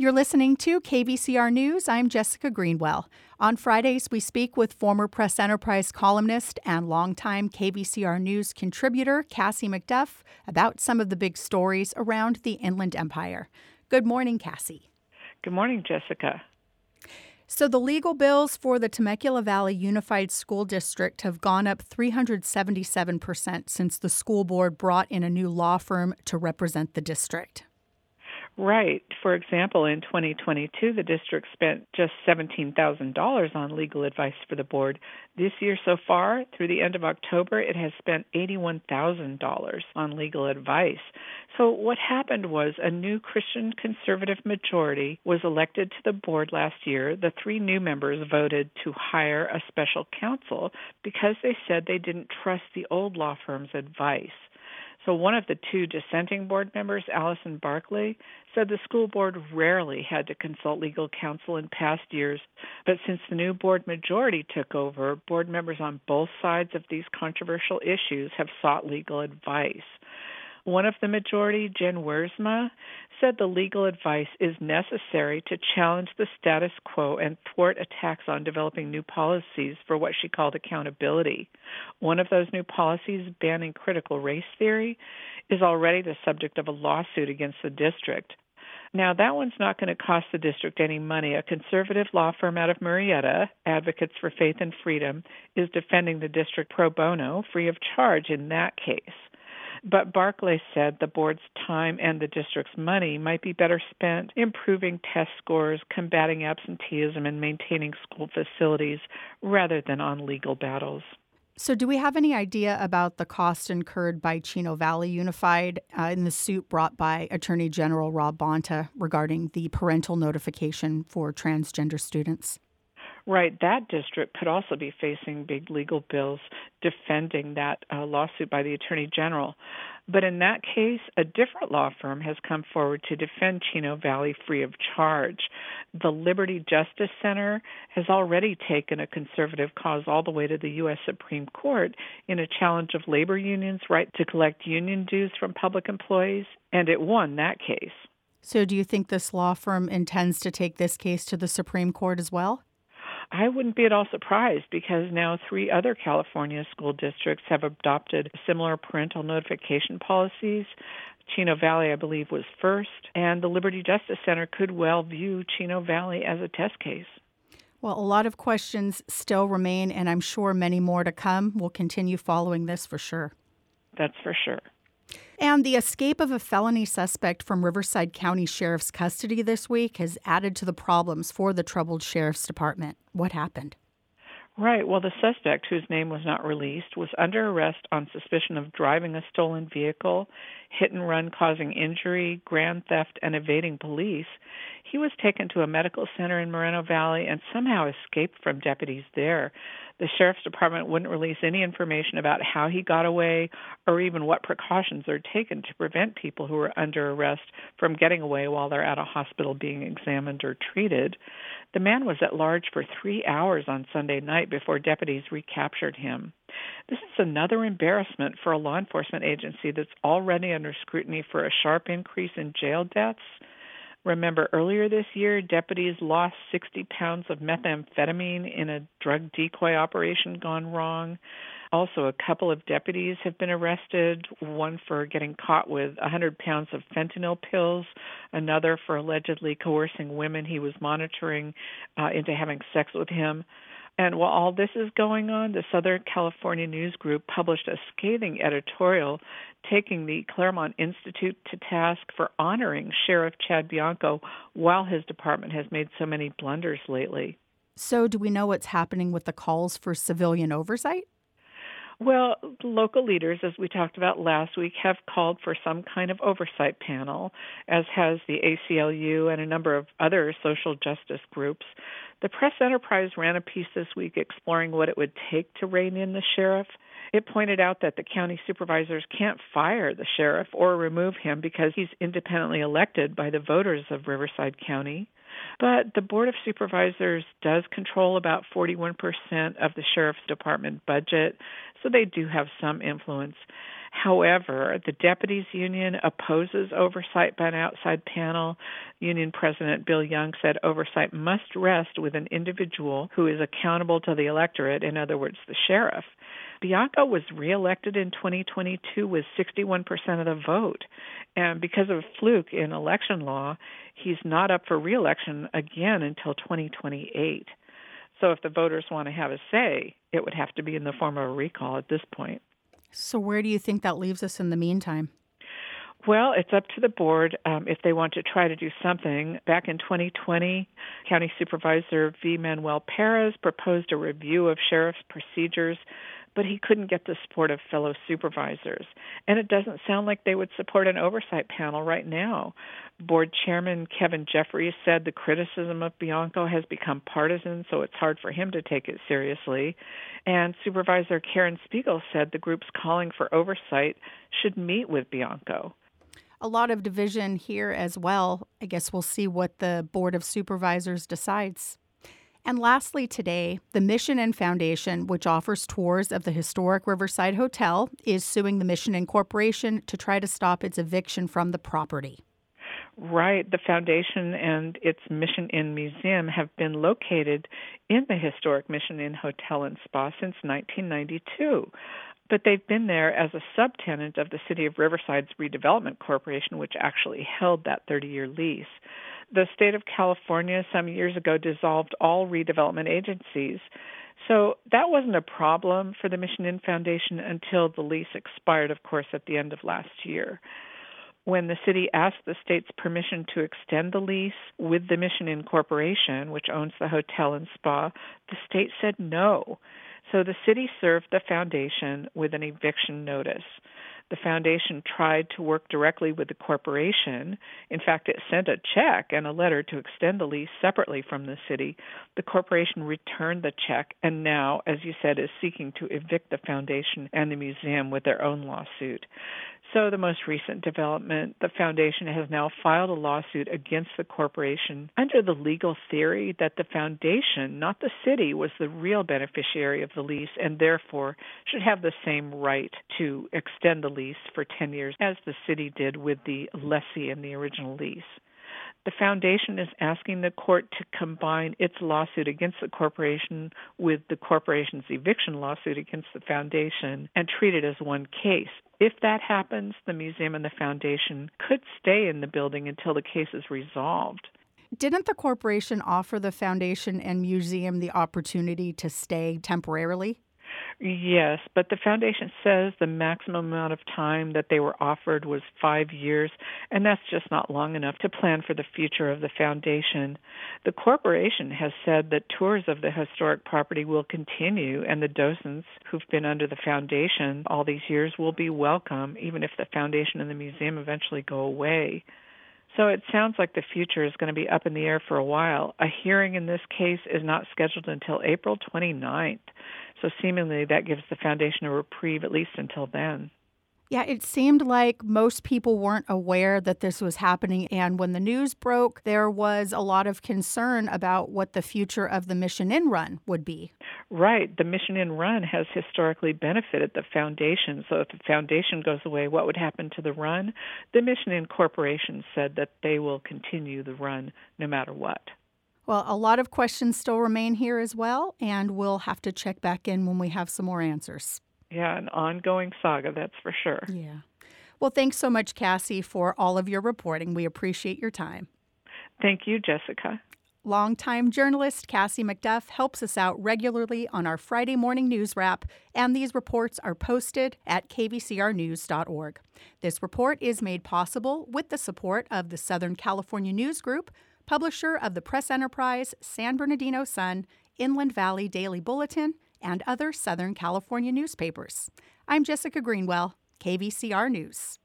You're listening to KVCR News. I'm Jessica Greenwell. On Fridays, we speak with former Press Enterprise columnist and longtime KVCR News contributor Cassie MacDuff about some of the big stories around the Inland Empire. Good morning, Cassie. Good morning, Jessica. So, the legal bills for the Temecula Valley Unified School District have gone up 377% since the school board brought in a new law firm to represent the district. Right. For example, in 2022, the district spent just $17,000 on legal advice for the board. This year so far, through the end of October, it has spent $81,000 on legal advice. So, what happened was a new Christian conservative majority was elected to the board last year. The three new members voted to hire a special counsel because they said they didn't trust the old law firm's advice. So one of the two dissenting board members, Allison Barkley, said the school board rarely had to consult legal counsel in past years, but since the new board majority took over, board members on both sides of these controversial issues have sought legal advice. One of the majority, Jen Wiersma, said the legal advice is necessary to challenge the status quo and thwart attacks on developing new policies for what she called accountability. One of those new policies, banning critical race theory, is already the subject of a lawsuit against the district. Now, that one's not going to cost the district any money. A conservative law firm out of Murrieta, Advocates for Faith and Freedom, is defending the district pro bono, free of charge in that case. But Barkley said the board's time and the district's money might be better spent improving test scores, combating absenteeism, and maintaining school facilities rather than on legal battles. So, do we have any idea about the cost incurred by Chino Valley Unified uh, in the suit brought by Attorney General Rob Bonta regarding the parental notification for transgender students? Right, that district could also be facing big legal bills defending that uh, lawsuit by the Attorney General. But in that case, a different law firm has come forward to defend Chino Valley free of charge. The Liberty Justice Center has already taken a conservative cause all the way to the U.S. Supreme Court in a challenge of labor unions' right to collect union dues from public employees, and it won that case. So, do you think this law firm intends to take this case to the Supreme Court as well? I wouldn't be at all surprised because now three other California school districts have adopted similar parental notification policies. Chino Valley, I believe, was first, and the Liberty Justice Center could well view Chino Valley as a test case. Well, a lot of questions still remain, and I'm sure many more to come. We'll continue following this for sure. That's for sure. And the escape of a felony suspect from Riverside County Sheriff's custody this week has added to the problems for the troubled Sheriff's Department. What happened? Right. Well, the suspect, whose name was not released, was under arrest on suspicion of driving a stolen vehicle, hit and run causing injury, grand theft, and evading police. He was taken to a medical center in Moreno Valley and somehow escaped from deputies there. The sheriff's department wouldn't release any information about how he got away or even what precautions are taken to prevent people who are under arrest from getting away while they're at a hospital being examined or treated. The man was at large for three hours on Sunday night before deputies recaptured him. This is another embarrassment for a law enforcement agency that's already under scrutiny for a sharp increase in jail deaths. Remember, earlier this year, deputies lost 60 pounds of methamphetamine in a drug decoy operation gone wrong. Also, a couple of deputies have been arrested, one for getting caught with 100 pounds of fentanyl pills, another for allegedly coercing women he was monitoring uh, into having sex with him. And while all this is going on, the Southern California News Group published a scathing editorial taking the Claremont Institute to task for honoring Sheriff Chad Bianco while his department has made so many blunders lately. So, do we know what's happening with the calls for civilian oversight? Well, local leaders, as we talked about last week, have called for some kind of oversight panel, as has the ACLU and a number of other social justice groups. The Press Enterprise ran a piece this week exploring what it would take to rein in the sheriff. It pointed out that the county supervisors can't fire the sheriff or remove him because he's independently elected by the voters of Riverside County. But the Board of Supervisors does control about 41% of the Sheriff's Department budget, so they do have some influence. However, the deputies union opposes oversight by an outside panel. Union President Bill Young said oversight must rest with an individual who is accountable to the electorate, in other words, the sheriff. Bianco was reelected in 2022 with 61% of the vote. And because of a fluke in election law, he's not up for reelection again until 2028. So if the voters want to have a say, it would have to be in the form of a recall at this point. So, where do you think that leaves us in the meantime? Well, it's up to the board um, if they want to try to do something. Back in 2020, County Supervisor V. Manuel Perez proposed a review of sheriff's procedures but he couldn't get the support of fellow supervisors. And it doesn't sound like they would support an oversight panel right now. Board Chairman Kevin Jeffries said the criticism of Bianco has become partisan, so it's hard for him to take it seriously. And Supervisor Karen Spiegel said the groups calling for oversight should meet with Bianco a lot of division here as well. I guess we'll see what the Board of Supervisors decides. And lastly, today, the Mission Inn Foundation, which offers tours of the historic Riverside Hotel, is suing the Mission Inn Corporation to try to stop its eviction from the property. Right. The foundation and its Mission Inn Museum have been located in the historic Mission Inn Hotel and Spa since 1992 but they've been there as a subtenant of the City of Riverside's Redevelopment Corporation, which actually held that 30 year lease. The state of California some years ago dissolved all redevelopment agencies. So that wasn't a problem for the Mission Inn Foundation until the lease expired, of course, at the end of last year. When the city asked the state's permission to extend the lease with the Mission Inn Corporation, which owns the hotel and spa, the state said no. So the city served the foundation with an eviction notice the foundation tried to work directly with the corporation. In fact, it sent a check and a letter to extend the lease separately from the city. The corporation returned the check and now, as you said, is seeking to evict the foundation and the museum with their own lawsuit. So, the most recent development, the foundation has now filed a lawsuit against the corporation under the legal theory that the foundation, not the city, was the real beneficiary of the lease and therefore should have the same right to extend the lease for 10 years as the city did with the lessee in the original lease. The foundation is asking the court to combine its lawsuit against the corporation with the corporation's eviction lawsuit against the foundation and treat it as one case. If that happens, the museum and the foundation could stay in the building until the case is resolved. Didn't the corporation offer the foundation and museum the opportunity to stay temporarily? Yes, but the foundation says the maximum amount of time that they were offered was five years, and that's just not long enough to plan for the future of the foundation. The corporation has said that tours of the historic property will continue, and the docents who've been under the foundation all these years will be welcome, even if the foundation and the museum eventually go away. So it sounds like the future is going to be up in the air for a while. A hearing in this case is not scheduled until April 29th. So seemingly that gives the foundation a reprieve at least until then. Yeah, it seemed like most people weren't aware that this was happening. And when the news broke, there was a lot of concern about what the future of the Mission Inn run would be. Right. The Mission Inn run has historically benefited the foundation. So if the foundation goes away, what would happen to the run? The Mission Inn Corporation said that they will continue the run no matter what. Well, a lot of questions still remain here as well, and we'll have to check back in when we have some more answers. Yeah, an ongoing saga, that's for sure. Yeah. Well, thanks so much, Cassie, for all of your reporting. We appreciate your time. Thank you, Jessica. Longtime journalist Cassie MacDuff helps us out regularly on our Friday morning news wrap, and these reports are posted at kvcrnews.org. This report is made possible with the support of the Southern California News Group, publisher of the press enterprise San Bernardino Sun, Inland Valley Daily Bulletin, and other Southern California newspapers. I'm Jessica Greenwell, KVCR News.